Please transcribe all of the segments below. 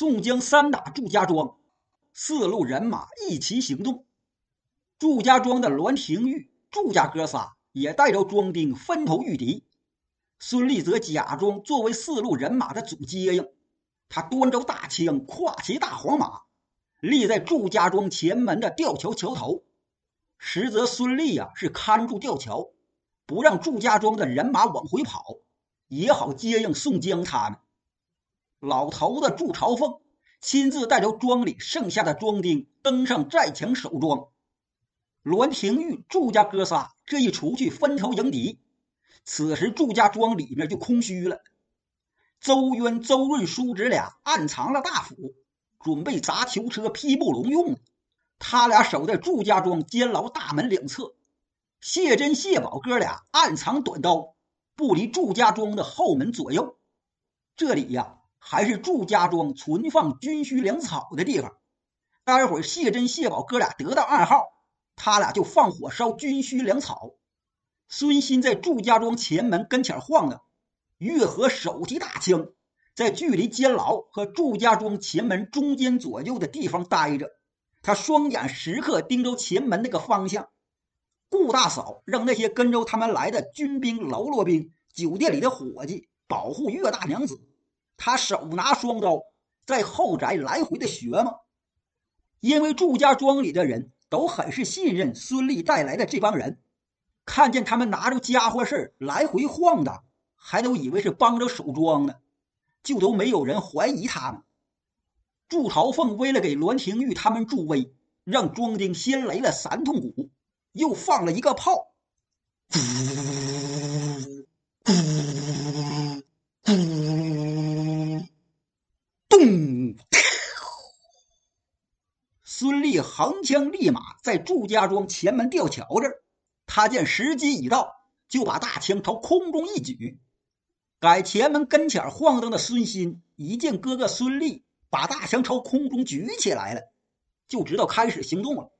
宋江三打祝家庄，四路人马一齐行动。祝家庄的栾廷玉、祝家哥仨也带着庄丁分头御敌。孙立则假装作为四路人马的主接应，他端着大枪，跨骑大黄马，立在祝家庄前门的吊桥桥头。实则孙立呀是看住吊桥，不让祝家庄的人马往回跑，也好接应宋江他们。老头子祝朝凤亲自带着庄里剩下的庄丁登上寨墙守庄。栾廷玉、祝家哥仨这一出去分头迎敌。此时，祝家庄里面就空虚了。周渊、周润叔侄俩暗藏了大斧，准备砸囚车、劈木龙用的。他俩守在祝家庄监牢大门两侧。谢珍、谢宝哥俩暗藏短刀，不离祝家庄的后门左右。这里呀，还是祝家庄存放军需粮草的地方。待会儿，谢珍、谢宝哥俩得到暗号，他俩就放火烧军需粮草。孙新在祝家庄前门跟前晃荡，月和手提大枪，在距离监牢和祝家庄前门中间左右的地方待着。他双眼时刻盯着前门那个方向。顾大嫂让那些跟着他们来的军兵、喽啰兵、酒店里的伙计保护岳大娘子。他手拿双刀，在后宅来回的学嘛。因为祝家庄里的人都很是信任孙立带来的这帮人。看见他们拿着家伙事来回晃荡，还都以为是帮着守庄呢，就都没有人怀疑他们。祝朝凤为了给栾廷玉他们助威，让庄丁先擂了三通鼓，又放了一个炮，咚！长枪立马在祝家庄前门吊桥这儿。他见时机已到，就把大枪朝空中一举。在前门跟前晃荡的孙新一见哥哥孙立把大枪朝空中举起来了，就知道开始行动了。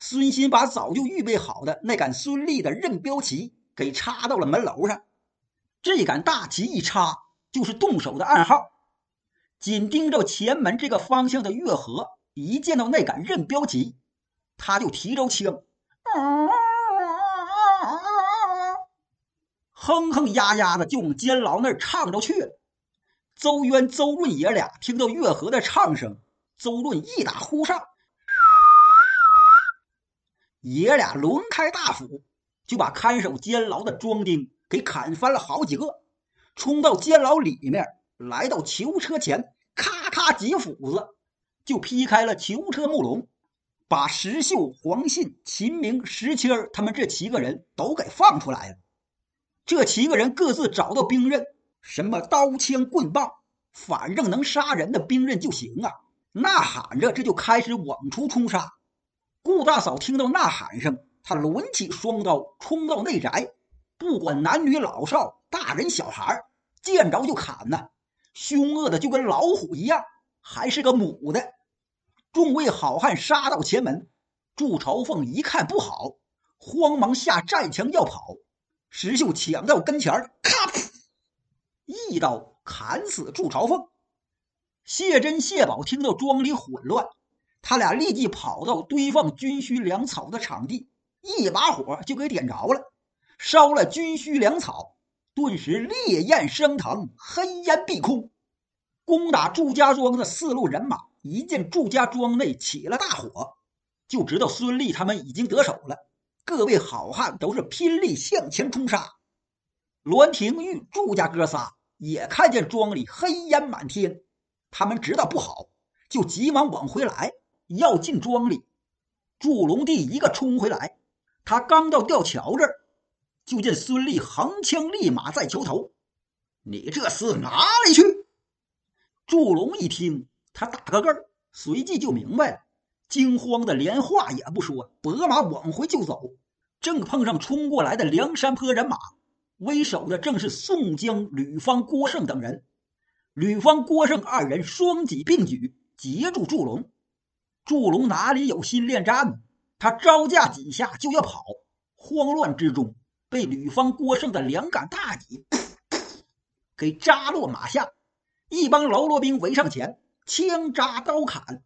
孙新把早就预备好的那杆孙立的任标旗给插到了门楼上，这杆大旗一插就是动手的暗号。紧盯着前门这个方向的月河，一见到那杆任标旗，他就提着枪。哼哼呀呀的就往监牢那儿唱着去了。周渊、周润爷俩听到月河的唱声，周润一打呼上，爷俩抡开大斧，就把看守监牢的庄丁给砍翻了好几个，冲到监牢里面，来到囚车前，咔咔几斧子，就劈开了囚车木笼，把石秀、黄信、秦明、石青儿他们这七个人都给放出来了。这七个人各自找到兵刃，什么刀枪棍棒，反正能杀人的兵刃就行啊！呐喊着，这就开始往出冲杀。顾大嫂听到呐喊声，她抡起双刀冲到内宅，不管男女老少、大人小孩，见着就砍呐，凶恶的就跟老虎一样，还是个母的。众位好汉杀到前门，祝朝凤一看不好，慌忙下战墙要跑。石秀抢到跟前儿，咔！一刀砍死祝朝凤。谢珍、谢宝听到庄里混乱，他俩立即跑到堆放军需粮草的场地，一把火就给点着了，烧了军需粮草，顿时烈焰升腾，黑烟蔽空。攻打祝家庄的四路人马一见祝家庄内起了大火，就知道孙立他们已经得手了。各位好汉都是拼力向前冲杀，栾廷玉、祝家哥仨也看见庄里黑烟满天，他们知道不好，就急忙往回来，要进庄里。祝龙帝一个冲回来，他刚到吊桥这儿，就见孙立横枪立马在桥头：“你这厮哪里去？”祝龙一听，他打个嗝随即就明白了。惊慌的连话也不说，拨马往回就走。正碰上冲过来的梁山坡人马，为首的正是宋江、吕方、郭盛等人。吕方、郭盛二人双戟并举，截住祝龙。祝龙哪里有心恋战？他招架几下就要跑，慌乱之中被吕方、郭盛的两杆大戟 给扎落马下。一帮喽啰兵围上前，枪扎刀砍，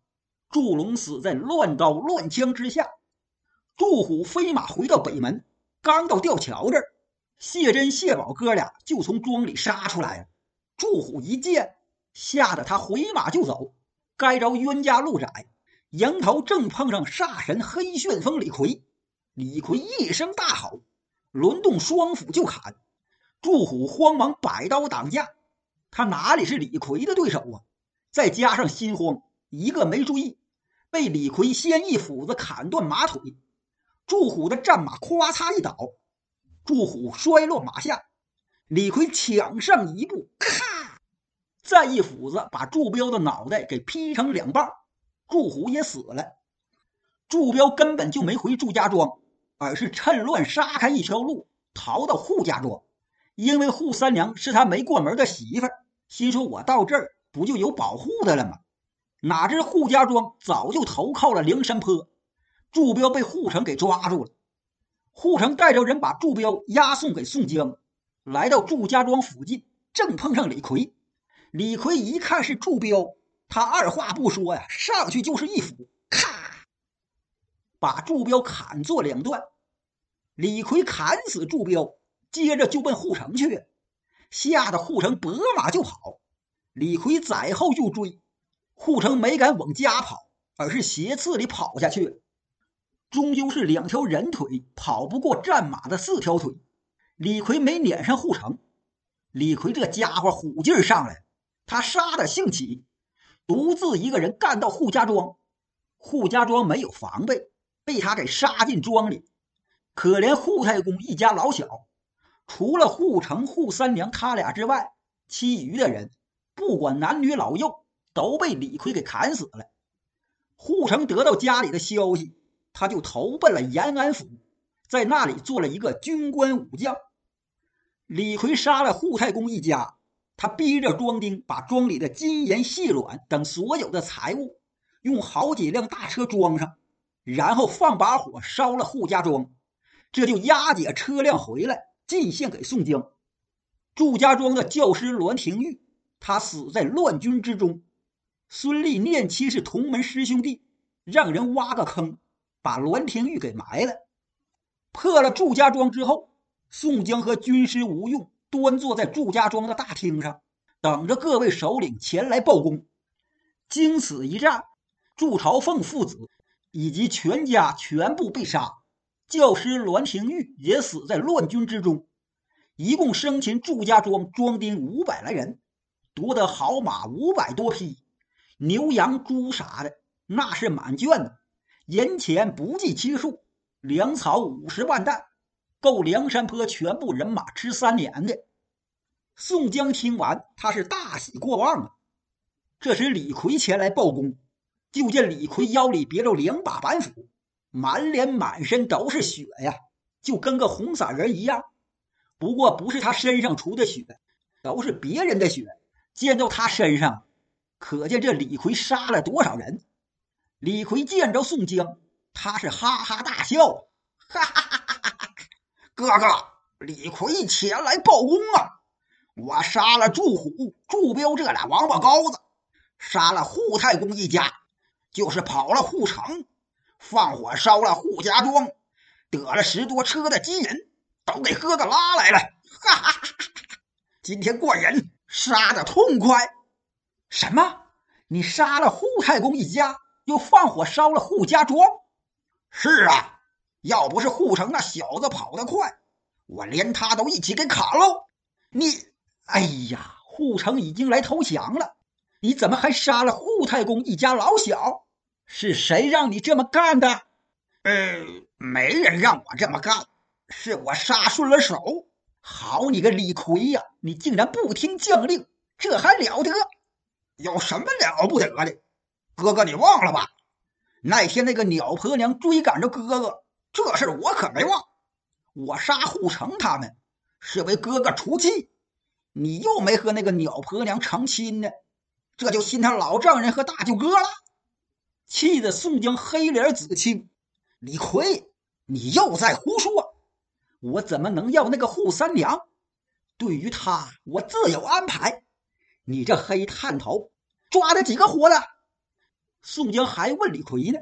祝龙死在乱刀乱枪之下。祝虎飞马回到北门，刚到吊桥这儿，谢珍、谢宝哥俩就从庄里杀出来了。祝虎一见，吓得他回马就走。该着冤家路窄，迎头正碰上煞神黑旋风李逵。李逵一声大吼，轮动双斧就砍。祝虎慌忙摆刀挡架，他哪里是李逵的对手啊？再加上心慌，一个没注意，被李逵先一斧子砍断马腿。祝虎的战马咵嚓一倒，祝虎摔落马下。李逵抢上一步，咔，再一斧子把祝彪的脑袋给劈成两半，祝虎也死了。祝彪根本就没回祝家庄，而是趁乱杀开一条路，逃到扈家庄。因为扈三娘是他没过门的媳妇儿，心说我到这儿不就有保护的了吗？哪知扈家庄早就投靠了灵山坡。祝彪被扈城给抓住了，扈城带着人把祝彪押送给宋江。来到祝家庄附近，正碰上李逵。李逵一看是祝彪，他二话不说呀，上去就是一斧，咔，把祝彪砍作两段。李逵砍死祝彪，接着就奔扈城去，吓得扈城拨马就跑。李逵在后就追，扈城没敢往家跑，而是斜刺里跑下去。终究是两条人腿跑不过战马的四条腿。李逵没撵上护城，李逵这家伙虎劲儿上来，他杀的兴起，独自一个人干到扈家庄。扈家庄没有防备，被他给杀进庄里。可怜扈太公一家老小，除了扈城、扈三娘他俩之外，其余的人不管男女老幼，都被李逵给砍死了。扈城得到家里的消息，他就投奔了延安府，在那里做了一个军官武将。李逵杀了扈太公一家，他逼着庄丁把庄里的金银细软等所有的财物，用好几辆大车装上，然后放把火烧了扈家庄，这就押解车辆回来进献给宋江。祝家庄的教师栾廷玉，他死在乱军之中。孙立念妻是同门师兄弟，让人挖个坑，把栾廷玉给埋了。破了祝家庄之后。宋江和军师吴用端坐在祝家庄的大厅上，等着各位首领前来报功。经此一战，祝朝奉父子以及全家全部被杀，教师栾廷玉也死在乱军之中。一共生擒祝家庄庄丁五百来人，夺得好马五百多匹，牛羊猪啥的那是满卷的，银钱不计其数，粮草五十万担。够梁山坡全部人马吃三年的。宋江听完，他是大喜过望啊。这时李逵前来报功，就见李逵腰里别着两把板斧，满脸满身都是血呀，就跟个红色人一样。不过不是他身上出的血，都是别人的血溅到他身上，可见这李逵杀了多少人。李逵见着宋江，他是哈哈大笑，哈哈哈哈哈哈。哥哥，李逵前来报功啊！我杀了祝虎、祝彪这俩王八羔子，杀了扈太公一家，就是跑了扈城，放火烧了扈家庄，得了十多车的金银，都给哥哥拉来了。哈哈哈哈哈！今天过瘾，杀的痛快。什么？你杀了扈太公一家，又放火烧了扈家庄？是啊。要不是护城那小子跑得快，我连他都一起给砍喽！你，哎呀，护城已经来投降了，你怎么还杀了扈太公一家老小？是谁让你这么干的？呃，没人让我这么干，是我杀顺了手。好你个李逵呀，你竟然不听将令，这还了得？有什么了不得的？哥哥，你忘了吧？那天那个鸟婆娘追赶着哥哥。这事我可没忘，我杀护城他们是为哥哥出气，你又没和那个鸟婆娘成亲呢，这就信他老丈人和大舅哥了，气得宋江黑脸紫青。李逵，你又在胡说，我怎么能要那个扈三娘？对于他，我自有安排。你这黑探头，抓的几个活的？宋江还问李逵呢。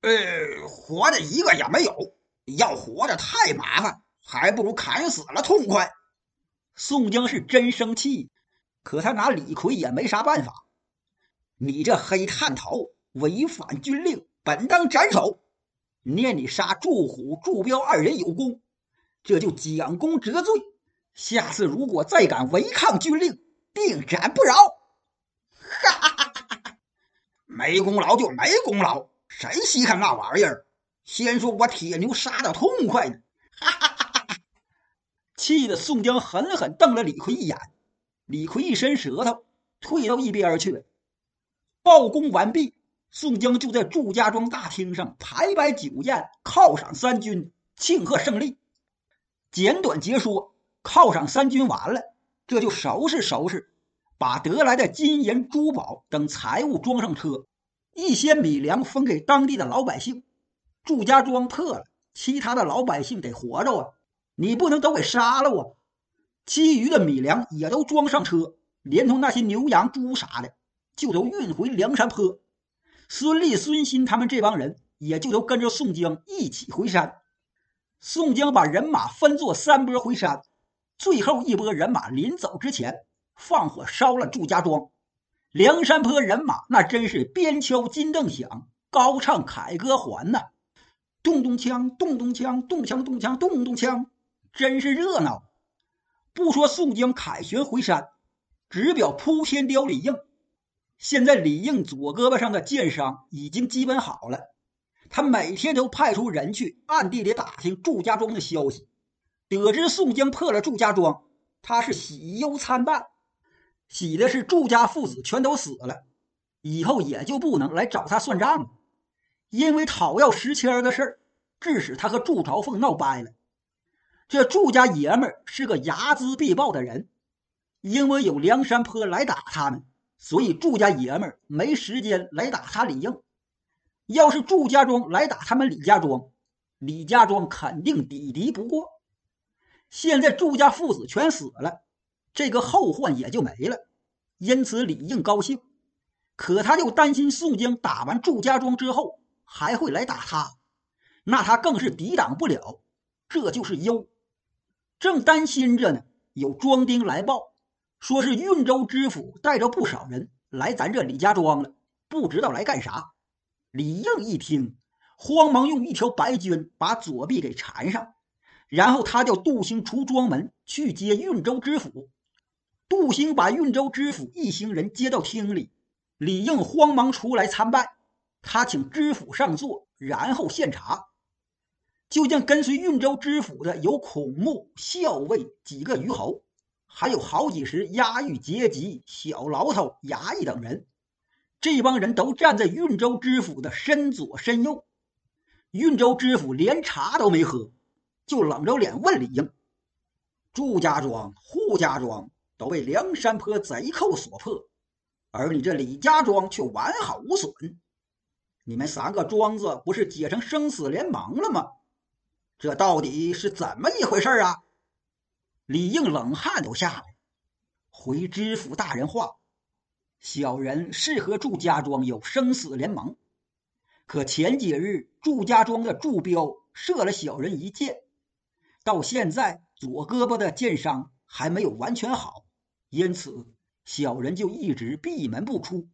呃，活的一个也没有。要活着太麻烦，还不如砍死了痛快。宋江是真生气，可他拿李逵也没啥办法。你这黑探头，违反军令，本当斩首。念你杀祝虎、祝彪二人有功，这就将功折罪。下次如果再敢违抗军令，定斩不饶！哈哈哈哈哈！没功劳就没功劳，谁稀罕那玩意儿？先说我铁牛杀的痛快呢！哈哈哈哈哈！气得宋江狠狠瞪了李逵一眼，李逵一伸舌头，退到一边去了。报功完毕。宋江就在祝家庄大厅上排摆酒宴，犒赏三军，庆贺胜利。简短截说，犒赏三军完了，这就收拾收拾，把得来的金银珠宝等财物装上车，一些米粮分给当地的老百姓。祝家庄破了，其他的老百姓得活着啊，你不能都给杀了啊！其余的米粮也都装上车，连同那些牛羊猪啥的，就都运回梁山坡。孙立、孙新他们这帮人也就都跟着宋江一起回山。宋江把人马分作三波回山，最后一波人马临走之前放火烧了祝家庄。梁山坡人马那真是边敲金镫响，高唱凯歌还呐！咚咚锵，咚咚锵，咚锵咚锵，咚咚锵，真是热闹。不说宋江凯旋回山，只表扑天雕李应。现在李应左胳膊上的箭伤已经基本好了，他每天都派出人去暗地里打听祝家庄的消息。得知宋江破了祝家庄，他是喜忧参半。喜的是祝家父子全都死了，以后也就不能来找他算账了。因为讨要石签的事儿，致使他和祝朝凤闹掰了。这祝家爷们儿是个睚眦必报的人，因为有梁山坡来打他们。所以祝家爷们儿没时间来打他李应，要是祝家庄来打他们李家庄，李家庄肯定抵敌不过。现在祝家父子全死了，这个后患也就没了，因此李应高兴。可他又担心宋江打完祝家庄之后还会来打他，那他更是抵挡不了，这就是忧。正担心着呢，有庄丁来报。说是运州知府带着不少人来咱这李家庄了，不知道来干啥。李应一听，慌忙用一条白绢把左臂给缠上，然后他叫杜兴出庄门去接运州知府。杜兴把运州知府一行人接到厅里，李应慌忙出来参拜。他请知府上座，然后献茶。就见跟随运州知府的有孔目、校尉几个虞侯。还有好几十押狱阶级小牢头、衙役等人，这帮人都站在运州知府的身左身右。运州知府连茶都没喝，就冷着脸问李应：“祝家庄、扈家庄都被梁山坡贼寇所破，而你这李家庄却完好无损，你们三个庄子不是结成生死联盟了吗？这到底是怎么一回事啊？”李应冷汗都下来，回知府大人话：“小人是和祝家庄有生死联盟，可前几日祝家庄的祝彪射了小人一箭，到现在左胳膊的箭伤还没有完全好，因此小人就一直闭门不出。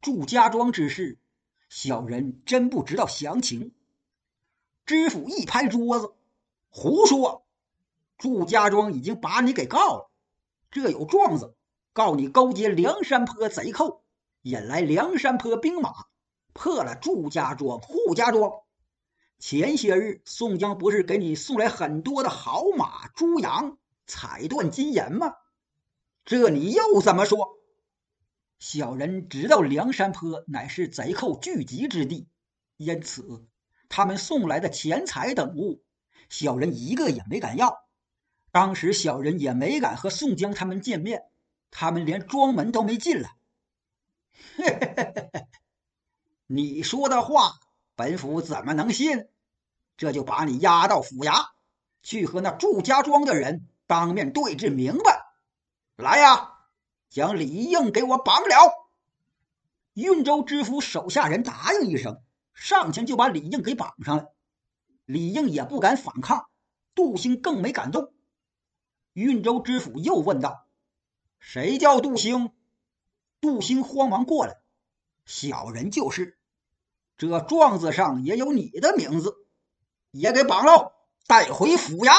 祝家庄之事，小人真不知道详情。”知府一拍桌子：“胡说！”祝家庄已经把你给告了，这有状子，告你勾结梁山坡贼寇，引来梁山坡兵马，破了祝家庄、扈家庄。前些日宋江不是给你送来很多的好马、猪羊、彩缎、金银吗？这你又怎么说？小人知道梁山坡乃是贼寇聚集之地，因此他们送来的钱财等物，小人一个也没敢要。当时小人也没敢和宋江他们见面，他们连庄门都没进来。你说的话，本府怎么能信？这就把你押到府衙，去和那祝家庄的人当面对质明白。来呀，将李应给我绑了！运州知府手下人答应一声，上前就把李应给绑上了。李应也不敢反抗，杜兴更没敢动。运州知府又问道：“谁叫杜兴？”杜兴慌忙过来：“小人就是。这状子上也有你的名字，也给绑喽，带回府衙。”